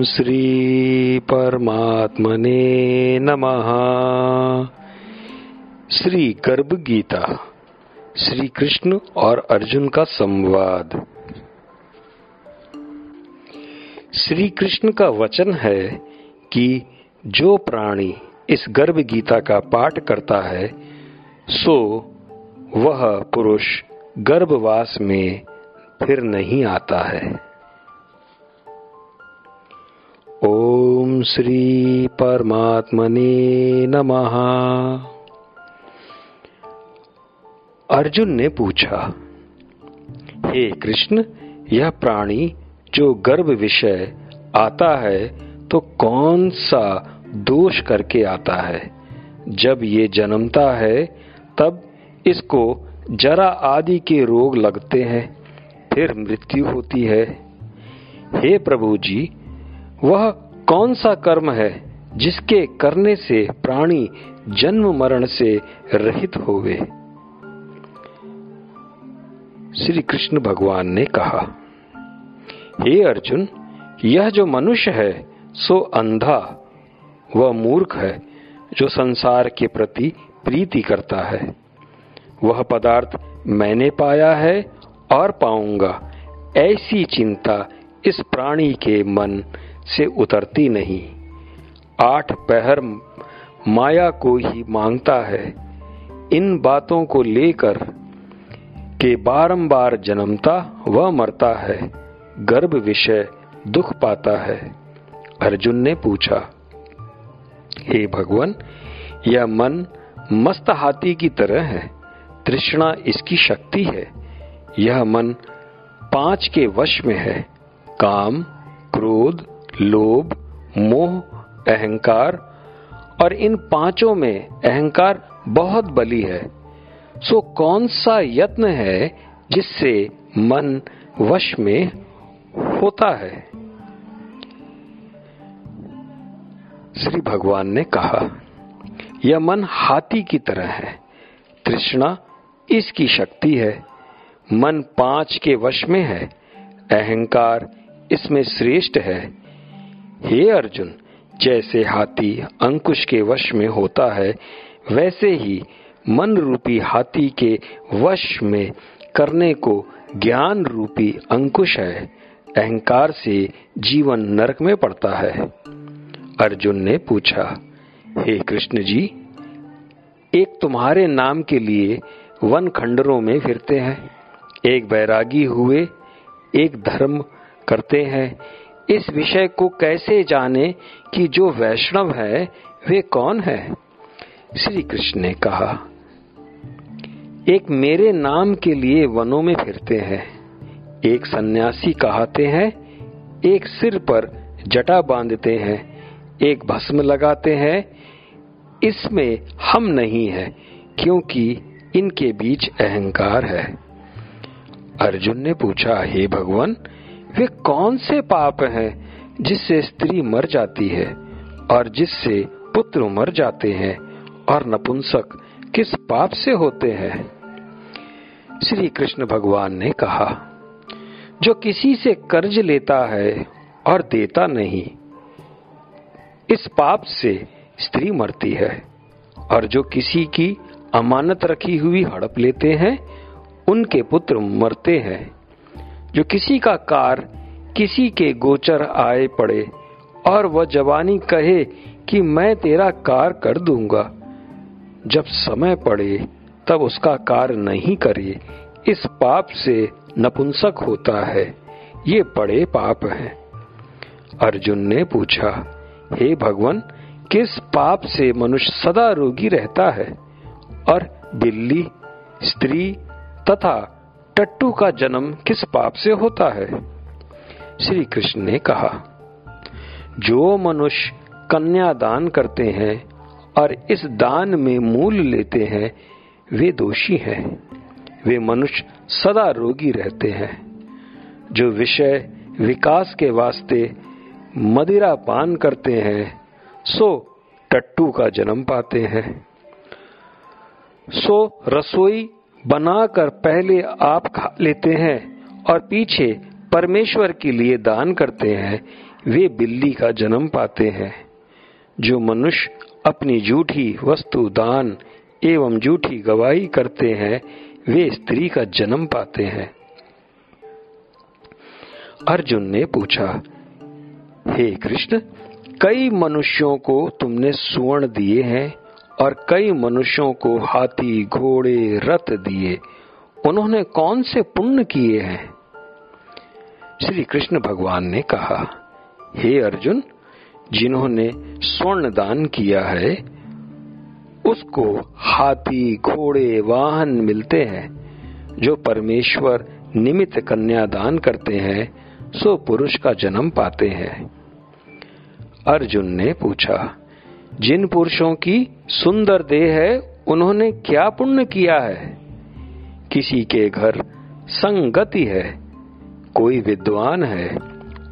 ॐ श्रीपरमात्मने नमः। श्री गर्भ गीता श्री कृष्ण और अर्जुन का संवाद। श्री कृष्ण का वचन है कि जो प्राणी इस गर्भ गीता का पाठ करता है, सो वह पुरुष गर्भवास में फिर नहीं आता है। ओम श्री परमात्मने नमः। अर्जुन ने पूछा, हे कृष्ण, यह प्राणी जो गर्भ विषय आता है तो कौन सा दोष करके आता है? जब ये जन्मता है, तब इसको जरा आदि के रोग लगते हैं, फिर मृत्यु होती है। हे प्रभु जी वह कौन सा कर्म है जिसके करने से प्राणी जन्म मरण से रहित होवे? श्री कृष्ण भगवान ने कहा, हे अर्जुन, यह जो मनुष्य है, सो अंधा, वह मूर्ख है, जो संसार के प्रति प्रीति करता है। वह पदार्थ मैंने पाया है और पाऊँगा, ऐसी चिंता इस प्राणी के मन से उतरती नहीं। आठ पहर माया को ही माँगता है। इन बातों को लेकर के बारंबार जन्मता व मरता है। गर्भ विषय दुख पाता है। अर्जुन ने पूछा, हे भगवान, यह मन मस्त हाथी की तरह है। तृष्णा इसकी शक्ति है। यह मन पाँच के वश में है। काम, क्रोध लोभ, मोह, अहंकार और इन पाँचों में अहंकार बहुत बली है। सो कौन सा यत्न है जिससे मन वश में होता है? श्री भगवान ने कहा, यह मन हाथी की तरह है। तृष्णा इसकी शक्ति है। मन पाँच के वश में है। अहंकार इसमें श्रेष्ठ है। हे अर्जुन, जैसे हाथी अंकुश के वश में होता है, वैसे ही मन रूपी हाथी के वश में करने को ज्ञान रूपी अंकुश है, अहंकार से जीवन नरक में पड़ता है। अर्जुन ने पूछा, हे कृष्ण जी, एक तुम्हारे नाम के लिए वन खंडरों में फिरते हैं, एक बैरागी हुए, एक धर्म करते हैं इस विषय को कैसे जाने कि जो वैष्णव है, वे कौन है? श्री कृष्ण ने कहा, एक मेरे नाम के लिए वनों में फिरते हैं। एक सन्यासी कहते हैं, एक सिर पर जटा बांधते हैं, एक भस्म लगाते हैं। इसमें हम नहीं है, क्योंकि इनके बीच अहंकार है। अर्जुन ने पूछा, हे भगवान वे कौन से पाप हैं जिससे स्त्री मर जाती है और जिससे पुत्र मर जाते हैं और नपुंसक किस पाप से होते हैं? श्री कृष्ण भगवान ने कहा, जो किसी से कर्ज लेता है और देता नहीं, इस पाप से स्त्री मरती है। और जो किसी की अमानत रखी हुई हड़प लेते हैं, उनके पुत्र मरते हैं। जो किसी का कार किसी के गोचर आए पड़े, और वह जवानी कहे कि मैं तेरा कार कर दूँगा। जब समय पड़े, तब उसका कार नहीं करे इस पाप से नपुंसक होता है। ये बड़े पाप हैं। अर्जुन ने पूछा, हे भगवान, किस पाप से मनुष्य सदा रोगी रहता है? और बिल्ली, स्त्री तथा टट्टू का जन्म किस पाप से होता है? श्री कृष्ण ने कहा, जो मनुष्य कन्या दान करते हैं और इस दान में मूल लेते हैं, वे दोषी हैं। वे मनुष्य सदा रोगी रहते हैं। जो विषय विकास के वास्ते मदिरा पान करते हैं, सो टट्टू का जन्म पाते हैं। सो रसोई बनाकर पहले आप खा लेते हैं और पीछे परमेश्वर के लिए दान करते हैं, वे बिल्ली का जन्म पाते हैं। जो मनुष्य अपनी झूठी वस्तु, दान एवं झूठी गवाही करते हैं, वे स्त्री का जन्म पाते हैं। अर्जुन ने पूछा, हे कृष्ण, कई मनुष्यों को तुमने सुवर्ण दिए हैं और कई मनुष्यों को हाथी, घोड़े, रथ दिए। उन्होंने कौन से पुण्य किए हैं? श्री कृष्ण भगवान ने कहा, हे अर्जुन, जिन्होंने स्वर्ण दान किया है, उसको हाथी, घोड़े, वाहन मिलते हैं। जो परमेश्वर निमित्त कन्या दान करते हैं, सो पुरुष का जन्म पाते हैं। अर्जुन ने पूछा जिन पुरुषों की सुंदर देह है, उन्होंने क्या पुण्य किया है? किसी के घर संगति है, कोई विद्वान है,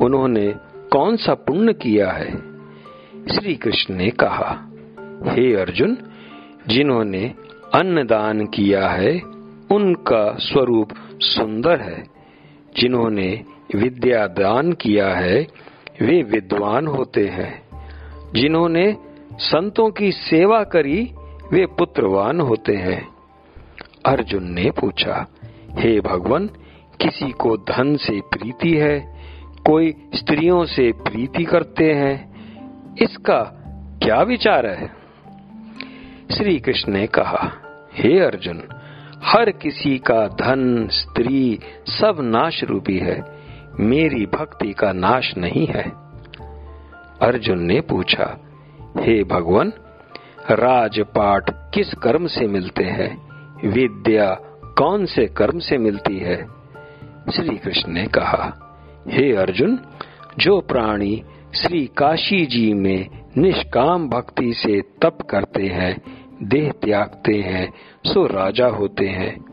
उन्होंने कौन सा पुण्य किया है? श्री कृष्ण ने कहा, हे अर्जुन, जिन्होंने अन्नदान किया है, उनका स्वरूप सुंदर है। जिन्होंने विद्या दान किया है, वे विद्वान होते हैं। जिन्होंने संतों की सेवा करी वे पुत्रवान होते हैं। अर्जुन ने पूछा, हे भगवान, किसी को धन से प्रीति है? कोई स्त्रियों से प्रीति करते हैं? इसका क्या विचार है? श्री कृष्ण ने कहा, हे अर्जुन, हर किसी का धन, स्त्री सब नाश रूपी है। मेरी भक्ति का नाश नहीं है। अर्जुन ने पूछा हे भगवान, राजपाट किस कर्म से मिलते हैं? विद्या कौन से कर्म से मिलती है? श्री कृष्ण ने कहा, हे अर्जुन, जो प्राणी श्री काशी जी में निष्काम भक्ति से तप करते हैं, देह त्यागते हैं, सो राजा होते हैं।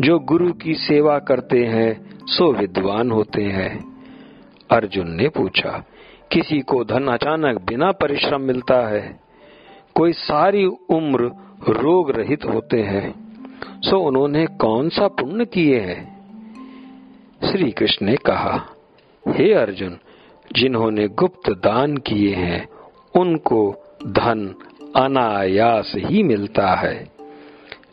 जो गुरु की सेवा करते हैं, सो विद्वान होते हैं। अर्जुन ने पूछा किसी को धन अचानक बिना परिश्रम मिलता है, कोई सारी उम्र रोग रहित होते हैं। सो उन्होंने कौन सा पुण्य किए हैं? श्री कृष्ण ने कहा, हे अर्जुन, जिन्होंने गुप्त दान किए हैं, उनको धन अनायास ही मिलता है।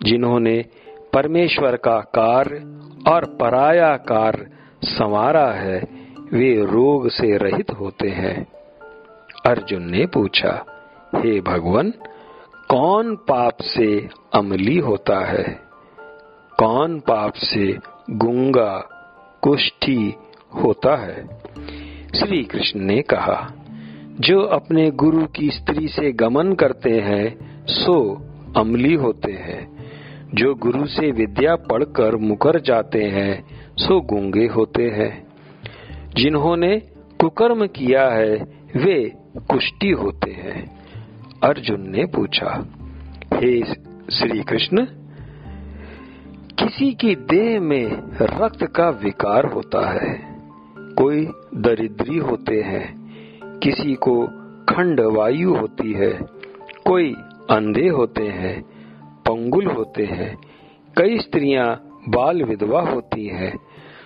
जिन्होंने परमेश्वर का कार्य और पराया कार्य संवारा है वे रोग से रहित होते हैं। अर्जुन ने पूछा, हे भगवान, कौन पाप से अमली होता है? कौन पाप से गुंगा कुष्ठी होता है? श्री कृष्ण ने कहा, जो अपने गुरु की स्त्री से गमन करते हैं, सो अमली होते हैं। जो गुरु से विद्या पढ़कर मुकर जाते हैं, सो गूँगे होते हैं। जिन्होंने कुकर्म किया है, वे कुष्टी होते हैं। अर्जुन ने पूछा, हे श्री कृष्ण किसी की देह में रक्त का विकार होता है? कोई दरिद्री होते हैं, किसी को खंड वायु होती है, कोई अंधे होते हैं, पंगुल होते हैं, कई स्त्रियाँ बाल विधवा होती हैं,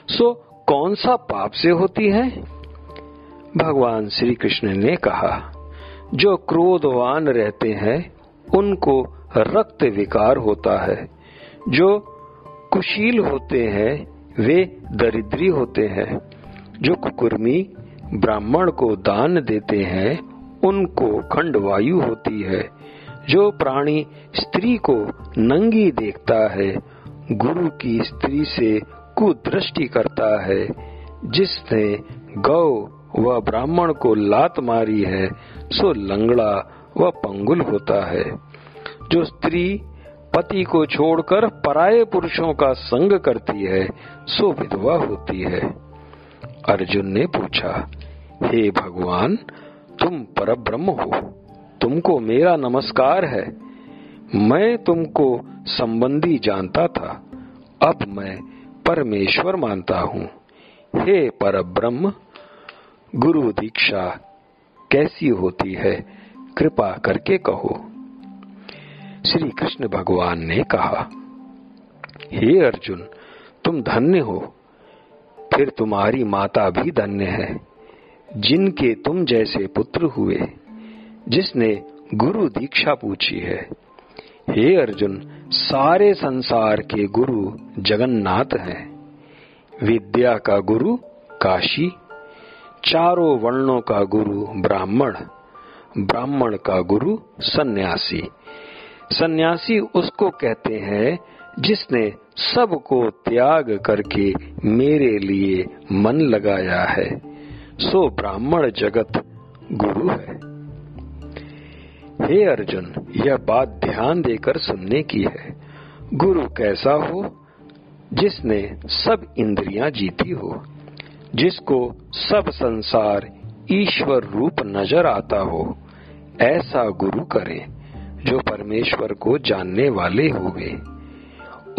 सो कौन सा पाप से होती है? भगवान श्री कृष्ण ने कहा, जो क्रोधवान रहते हैं, उनको रक्त विकार होता है। जो कुशील होते हैं, वे दरिद्री होते हैं। जो कुकुर्मी ब्राह्मण को दान देते हैं, उनको खंड वायु होती है। जो प्राणी स्त्री को नंगी देखता है, गुरु की स्त्री से कुदृष्टि करता है, जिसने गौ व ब्राह्मण को लात मारी है, सो लंगड़ा व पंगुल होता है। जो स्त्री पति को छोड़कर पराये पुरुषों का संग करती है, सो विधवा होती है। अर्जुन ने पूछा, हे भगवान, तुम पर ब्रह्म हो, तुमको मेरा नमस्कार है। मैं तुमको संबंधी जानता था, अब मैं परमेश्वर मानता हूँ। हे पर ब्रह्म गुरु दीक्षा कैसी होती है, कृपा करके कहो। श्री कृष्ण भगवान ने कहा, हे अर्जुन, तुम धन्य हो। फिर तुम्हारी माता भी धन्य है, जिनके तुम जैसे पुत्र हुए, जिसने गुरु दीक्षा पूछी है। हे अर्जुन, सारे संसार के गुरु जगन्नाथ हैं। विद्या का गुरु काशी, चारों वर्णों का गुरु ब्राह्मण ब्राह्मण का गुरु सन्यासी। सन्यासी उसको कहते हैं जिसने सबको त्याग करके मेरे लिए मन लगाया है। सो ब्राह्मण जगत गुरु है। हे अर्जुन, यह बात ध्यान देकर सुनने की है। गुरु कैसा हो? जिसने सब इंद्रियाँ जीती हो, जिसको सब संसार ईश्वर रूप नज़र आता हो, ऐसा गुरु करे जो परमेश्वर को जानने वाले होवे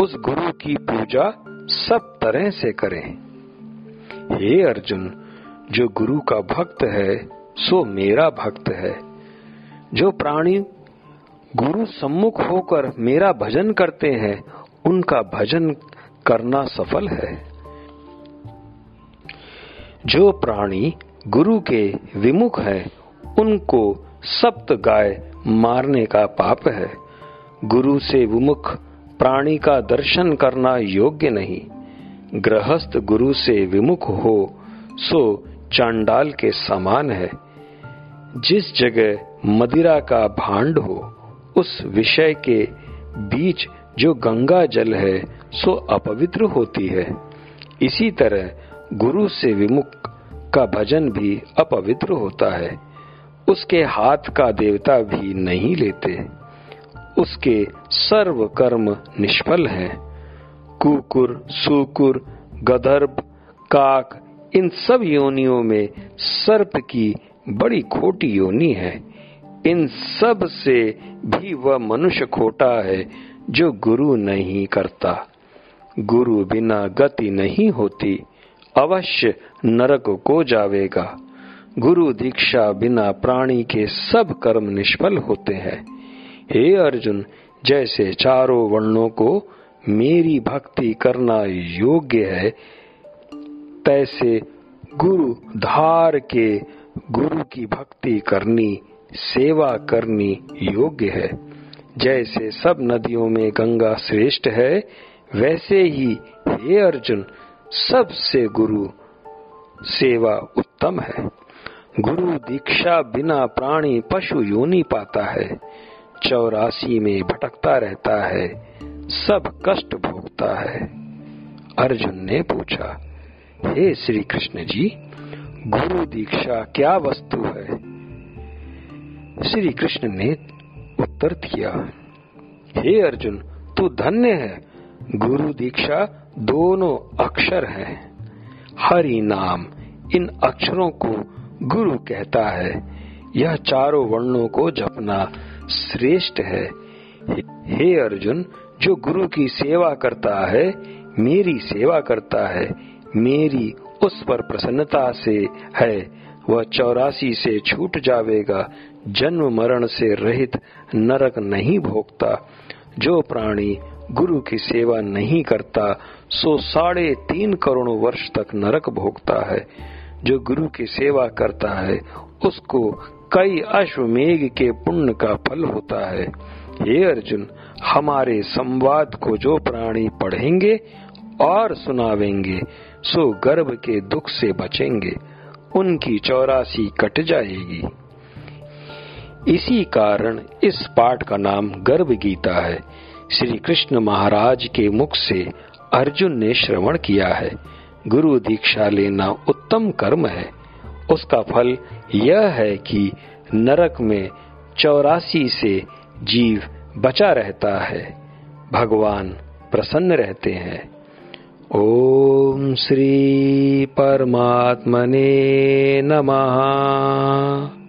उस गुरु की पूजा सब तरह से करें। हे अर्जुन, जो गुरु का भक्त है, सो मेरा भक्त है। जो प्राणी गुरु सम्मुख होकर मेरा भजन करते हैं, उनका भजन करना सफल है। जो प्राणी गुरु के विमुख है, उनको सप्त गाय मारने का पाप है। गुरु से विमुख प्राणी का दर्शन करना योग्य नहीं। गृहस्थ गुरु से विमुख हो, सो चांडाल के समान है। जिस जगह मदिरा का भांड हो, उस विषय के बीच जो गंगा जल है, सो अपवित्र होती है। इसी तरह गुरु से विमुख का भजन भी अपवित्र होता है। उसके हाथ का देवता भी नहीं लेते। उसके सर्व कर्म निष्फल हैं। कुकुर, सुकुर गधर्भ काक, इन सब योनियों में सर्प की बड़ी खोटी योनि है। इन सबसे भी वह मनुष्य खोटा है जो गुरु नहीं करता। गुरु बिना गति नहीं होती, अवश्य नरक को जावेगा। गुरु दीक्षा बिना प्राणी के सब कर्म निष्फल होते हैं। हे अर्जुन, जैसे चारों वर्णों को मेरी भक्ति करना योग्य है, तैसे गुरु धार के गुरु की भक्ति करनी, सेवा करनी योग्य है। जैसे सब नदियों में गंगा श्रेष्ठ है, वैसे ही हे अर्जुन, सबसे गुरु सेवा उत्तम है। गुरु दीक्षा बिना प्राणी पशु योनि पाता है, चौरासी में भटकता रहता है, सब कष्ट भोगता है। अर्जुन ने पूछा, हे श्री कृष्ण जी गुरु दीक्षा क्या वस्तु है? श्री कृष्ण ने उत्तर दिया, हे अर्जुन, तू धन्य है। गुरु दीक्षा दोनों अक्षर है। हरि नाम इन अक्षरों को गुरु कहता है। यह चारों वर्णों को जपना श्रेष्ठ है। हे अर्जुन, जो गुरु की सेवा करता है, मेरी सेवा करता है। मेरी उस पर प्रसन्नता से है। वह चौरासी से छूट जावेगा। जन्म मरण से रहित नरक नहीं भोगता। जो प्राणी गुरु की सेवा नहीं करता, सो साढ़े तीन करोड़ वर्ष तक नरक भोगता है। जो गुरु की सेवा करता है, उसको कई अश्वमेघ के पुण्य का फल होता है। ये अर्जुन, हमारे संवाद को जो प्राणी पढ़ेंगे और सुनावेंगे सो गर्भ के दुख से बचेंगे, उनकी चौरासी कट जाएगी। इसी कारण इस पाठ का नाम गर्भ गीता है। श्री कृष्ण महाराज के मुख से अर्जुन ने श्रवण किया है। गुरु दीक्षा लेना उत्तम कर्म है। उसका फल यह है कि नरक में चौरासी से जीव बचा रहता है। भगवान प्रसन्न रहते हैं। ॐ श्री परमात्मने नमः।